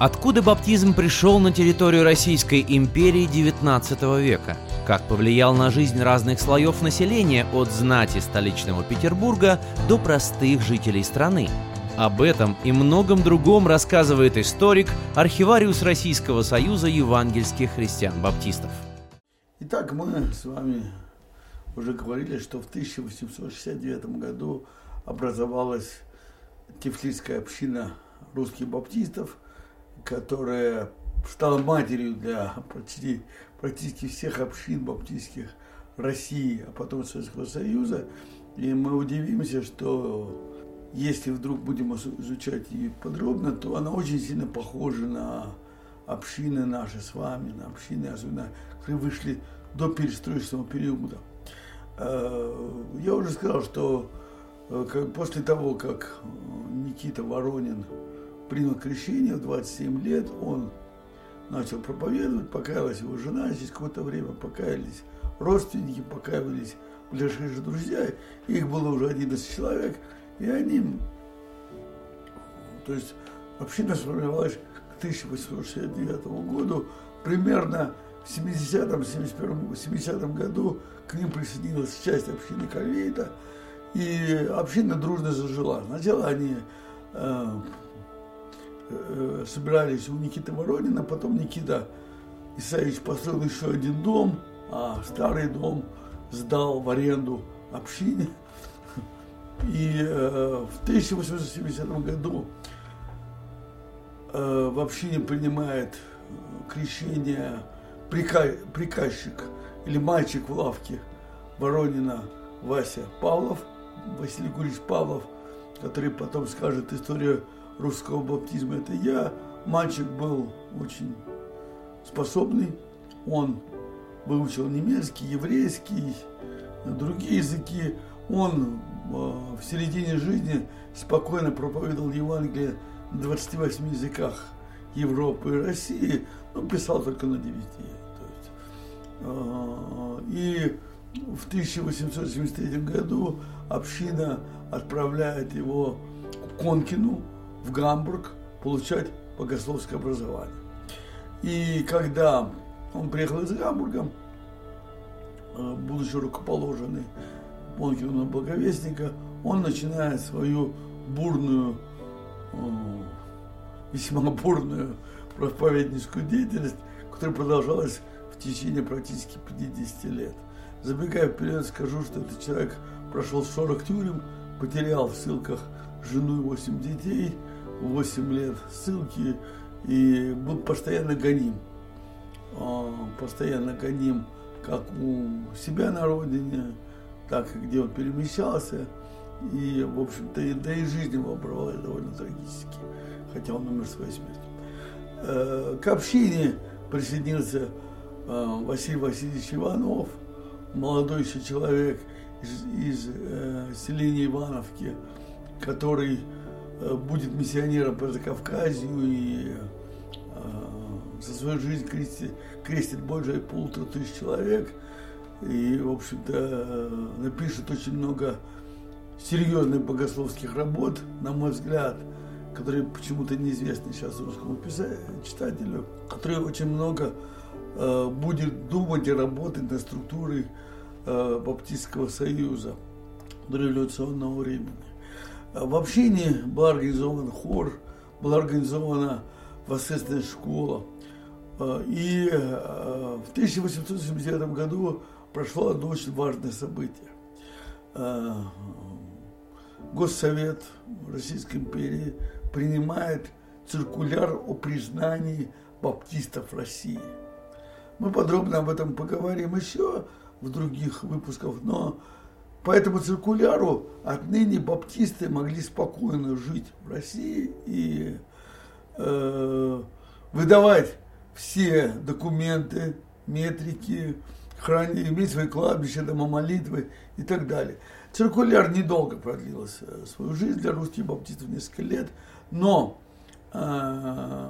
Откуда баптизм пришел на территорию Российской империи XIX века? Как повлиял на жизнь разных слоев населения от знати столичного Петербурга до простых жителей страны? Об этом и многом другом рассказывает историк, архивариус Российского союза евангельских христиан-баптистов. Итак, мы с вами уже говорили, что в 1869 году образовалась Тифлисская община русских баптистов – которая стала матерью для почти, практически всех общин баптистских России, а потом Советского Союза. И мы удивимся, что если вдруг будем изучать ее подробно, то она очень сильно похожа на общины наши с вами, на общины, особенно, которые вышли до перестроечного периода. Э, я уже сказал, что э, после того, как Никита Воронин принял крещение в 27 лет, он начал проповедовать, покаялась его жена, через какое-то время покаялись родственники, покаялись ближайшие друзья, их было уже 11 человек, и они, то есть община сформировалась к 1869 году, примерно в 70-м, 71 70 году к ним присоединилась часть общины Кальвейта, и община дружно зажила. Сначала они э, Э, собирались у Никиты Воронина, потом Никита Исаевич построил еще один дом, а старый дом сдал в аренду общине. И э, в 1870 году э, в общине принимает крещение прика, приказчик или мальчик в лавке Воронина Вася Павлов, Василий Гурич Павлов, который потом скажет историю русского баптизма это я. Мальчик был очень способный. Он выучил немецкий, еврейский, другие языки. Он э, в середине жизни спокойно проповедовал Евангелие на 28 языках Европы и России, но писал только на 9. То есть, э, и в 1873 году община отправляет его к Конкину, в Гамбург получать богословское образование. И когда он приехал из Гамбурга, э, будучи рукоположенный Монкину Благовестника, он начинает свою бурную, э, весьма бурную проповедническую деятельность, которая продолжалась в течение практически 50 лет. Забегая вперед, скажу, что этот человек прошел 40 тюрем, потерял в ссылках жену и 8 детей – 8 лет ссылки и был постоянно гоним. А, постоянно гоним как у себя на родине, так и где он перемещался. И, в общем-то, и, да и жизнь его оборвалась довольно трагически, хотя он умер своей смертью. Э, к общине присоединился э, Василий Васильевич Иванов, молодой еще человек из, из э, селения Ивановки, который будет миссионером по Закавказью и э, за свою жизнь крестит, крестит больше полутора тысяч человек. И, в общем-то, э, напишет очень много серьезных богословских работ, на мой взгляд, которые почему-то неизвестны сейчас русскому читателю, который очень много э, будет думать и работать над структурой э, Баптистского союза до революционного времени. В общине был организован хор, была организована воскресная школа. А, и а, в 1879 году прошло одно очень важное событие. А, Госсовет Российской империи принимает циркуляр о признании баптистов России. Мы подробно об этом поговорим еще в других выпусках, но по этому циркуляру отныне баптисты могли спокойно жить в России и э, выдавать все документы, метрики, хранить, иметь свои кладбища, дома молитвы и так далее. Циркуляр недолго продлился э, свою жизнь для русских баптистов несколько лет, но э,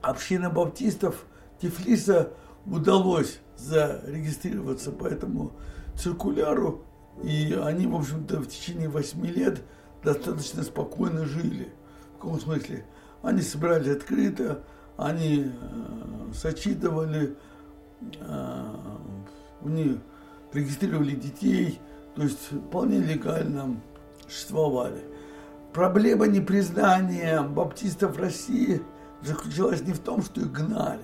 община баптистов Тифлиса удалось зарегистрироваться по этому циркуляру, и они, в общем-то, в течение восьми лет достаточно спокойно жили. В каком смысле? Они собирались открыто, они э, сочитывали, э, они регистрировали детей, то есть вполне легально существовали. Проблема непризнания баптистов России заключалась не в том, что их гнали,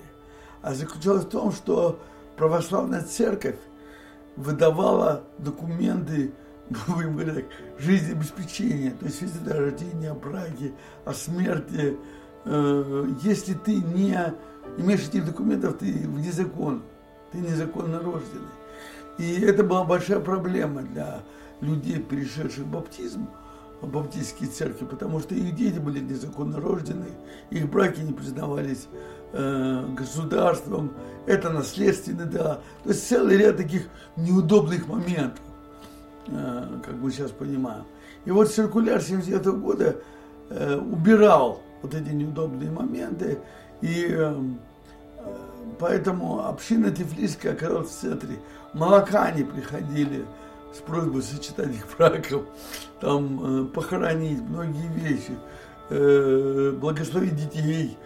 а заключалась в том, что православная церковь выдавала документы будем говорить, жизнеобеспечения, то есть свидетельство о рождении, о браке, о смерти. Э, если ты не имеешь этих документов, ты вне закон, ты незаконно рожденный. И это была большая проблема для людей, перешедших в баптизм, в баптистские церкви, потому что их дети были незаконно рождены, их браки не признавались э, государством, это наследственный, да. То есть целый ряд таких неудобных моментов, э, как мы сейчас понимаем. И вот циркуляр 79 года э, убирал вот эти неудобные моменты, и поэтому община Тифлисская оказалась в центре. Молокане приходили, с просьбой сочетать их браков, там, похоронить многие вещи, благословить детей,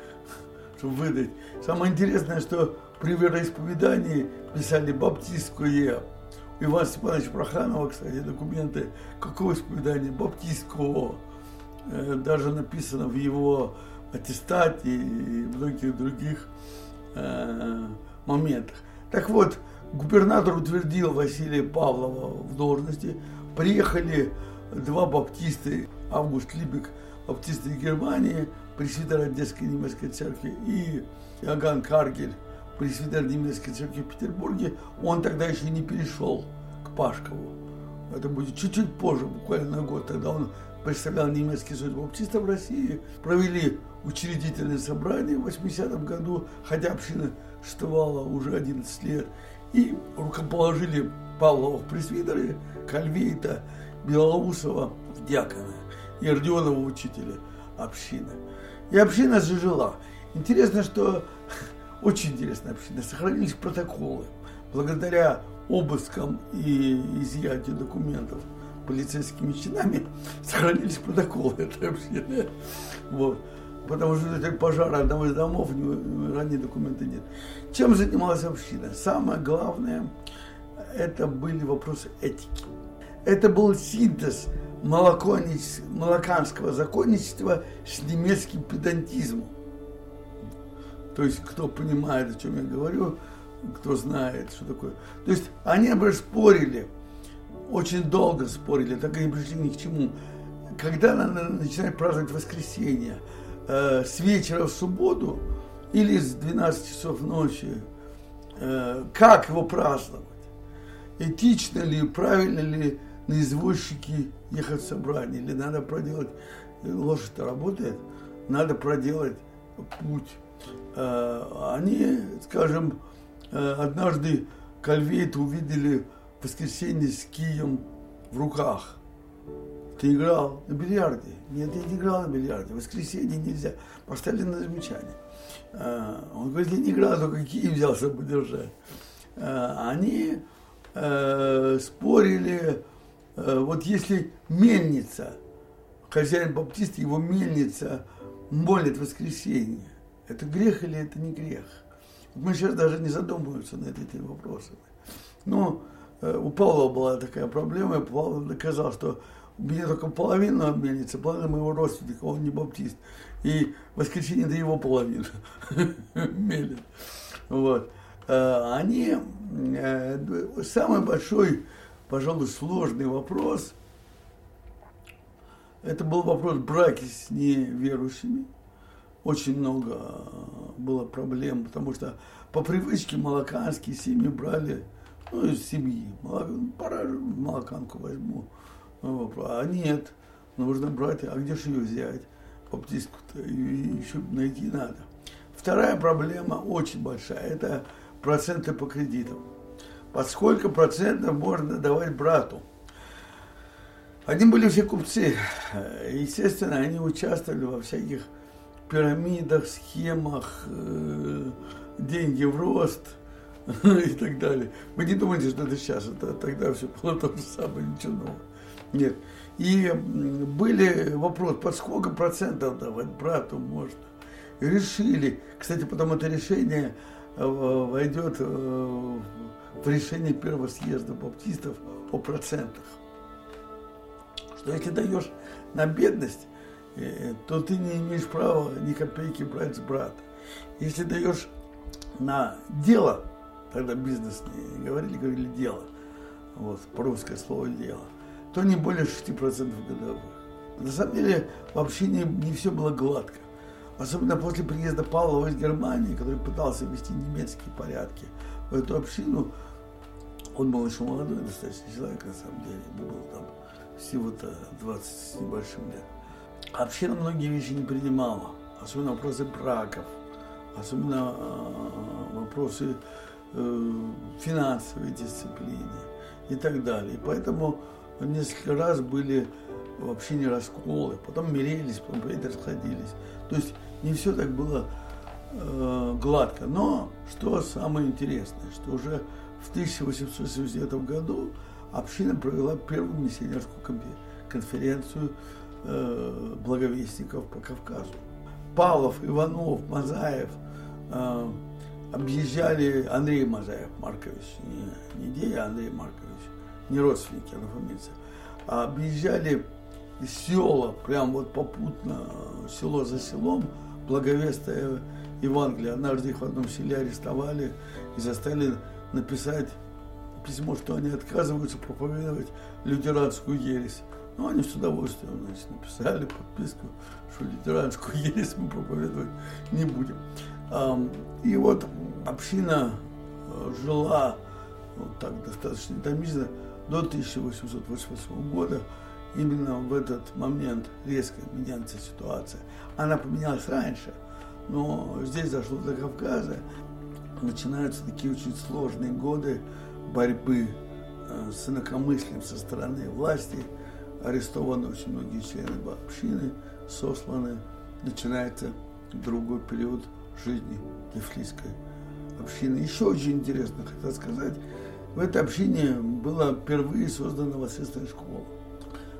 чтобы выдать. Самое интересное, что при вероисповедании писали баптистское. У Ивана Степановича Проханова, кстати, документы какого исповедания? Баптистского. Э, даже написано в его аттестате и многих других э, моментах. Так вот, Губернатор утвердил Василия Павлова в должности. Приехали два баптисты, Август Либек, баптисты Германии, пресвитер Одесской немецкой церкви, и Иоганн Каргель, пресвитер немецкой церкви в Петербурге. Он тогда еще не перешел к Пашкову. Это будет чуть-чуть позже, буквально на год. Тогда он представлял немецкий союз баптистов в России. Провели учредительное собрание в 80-м году, хотя община существовала уже 11 лет и рукоположили Павлова в пресвитеры, Кальвейта, Белоусова в диакона и Родионова в учителя общины. И община зажила. Интересно, что очень интересная община. Сохранились протоколы. Благодаря обыскам и изъятию документов полицейскими чинами сохранились протоколы этой общины. Вот потому что это пожар одного из домов, ранее документы нет. Чем занималась община? Самое главное, это были вопросы этики. Это был синтез молоканского законничества с немецким педантизмом. То есть, кто понимает, о чем я говорю, кто знает, что такое. То есть, они этом спорили, очень долго спорили, так и не пришли ни к чему. Когда начинают праздновать воскресенье, э, с вечера в субботу или с 12 часов ночи, э, как его праздновать? Этично ли, правильно ли на извозчике ехать в собрание, или надо проделать, лошадь-то работает, надо проделать путь. Э, они, скажем, э, однажды Кальвейт увидели в воскресенье с кием в руках – ты играл на бильярде. Нет, я не играл на бильярде. В воскресенье нельзя. Поставили на замечание. А, он говорит, я не играл, только какие взялся подержать. Они э, спорили, э, вот если мельница, хозяин баптист, его мельница молит в воскресенье, это грех или это не грех? Мы сейчас даже не задумываемся над этими вопросами. Но э, у Павла была такая проблема, и Павел доказал, что у меня только половина мельницы, половина моего родственника, он не баптист. И воскресенье до его половины мелит. Вот. А, они, э, самый большой, пожалуй, сложный вопрос, это был вопрос браки с неверующими. Очень много было проблем, потому что по привычке молоканские семьи брали, ну, из семьи, пора молоканку возьму, а нет, нужно брать, а где же ее взять? Баптистку-то еще найти надо. Вторая проблема очень большая, это проценты по кредитам. Под сколько процентов можно давать брату? Они были все купцы. Естественно, они участвовали во всяких пирамидах, схемах, э, деньги в рост и так далее. Вы не думайте, что это сейчас, это тогда все было то же самое, ничего нового. Нет. И были вопрос, под сколько процентов давать брату можно? И решили, кстати, потом это решение войдет э, в решение первого съезда баптистов о процентах. Что если даешь на бедность, э, то ты не имеешь права ни копейки брать с брата. Если даешь на дело, тогда бизнес не говорили, говорили дело, вот, по-русски слово дело, то не более 6% годовых. На самом деле вообще не, не все было гладко. Особенно после приезда Павлова из Германии, который пытался ввести немецкие порядки в эту общину. Он был еще молодой достаточно человек, на самом деле. Ему было там всего-то 20 с небольшим лет. Община многие вещи не принимала. Особенно вопросы браков, особенно э, вопросы э, финансовой дисциплины и так далее. И поэтому несколько раз были вообще не расколы, потом мирились, потом расходились. То есть не все так было э, гладко. Но что самое интересное, что уже в 1879 году община провела первую миссионерскую конференцию э, благовестников по Кавказу. Павлов, Иванов, Мазаев э, объезжали Андрей Мазаев Маркович, не, не Дея, а Андрей Маркович, не родственники, а фамилия, а объезжали села, прям вот попутно, село за селом, благовестая Евангелие. Однажды их в одном селе арестовали и заставили написать письмо, что они отказываются проповедовать лютеранскую ересь. Ну, они с удовольствием значит, написали подписку, что лютеранскую ересь мы проповедовать не будем. И вот община э, жила вот так достаточно томительно до 1888 года именно в этот момент резко меняется ситуация. Она поменялась раньше, но здесь зашло до Кавказа. Начинаются такие очень сложные годы борьбы э, с инакомыслием со стороны власти. Арестованы очень многие члены общины, сосланы. Начинается другой период жизни Кефлийской общины. Еще очень интересно хотел сказать, в этой общине была впервые создана воскресная школа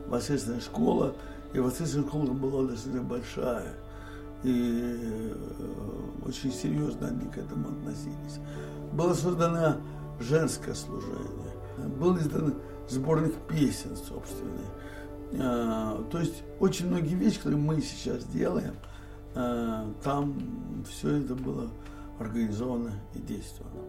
воскресная школа, и воскресная школа была достаточно большая, и э, очень серьезно они к этому относились. Было создано женское служение, был издан сборник песен собственный. А, то есть очень многие вещи, которые мы сейчас делаем, а, там все это было организовано и действовано.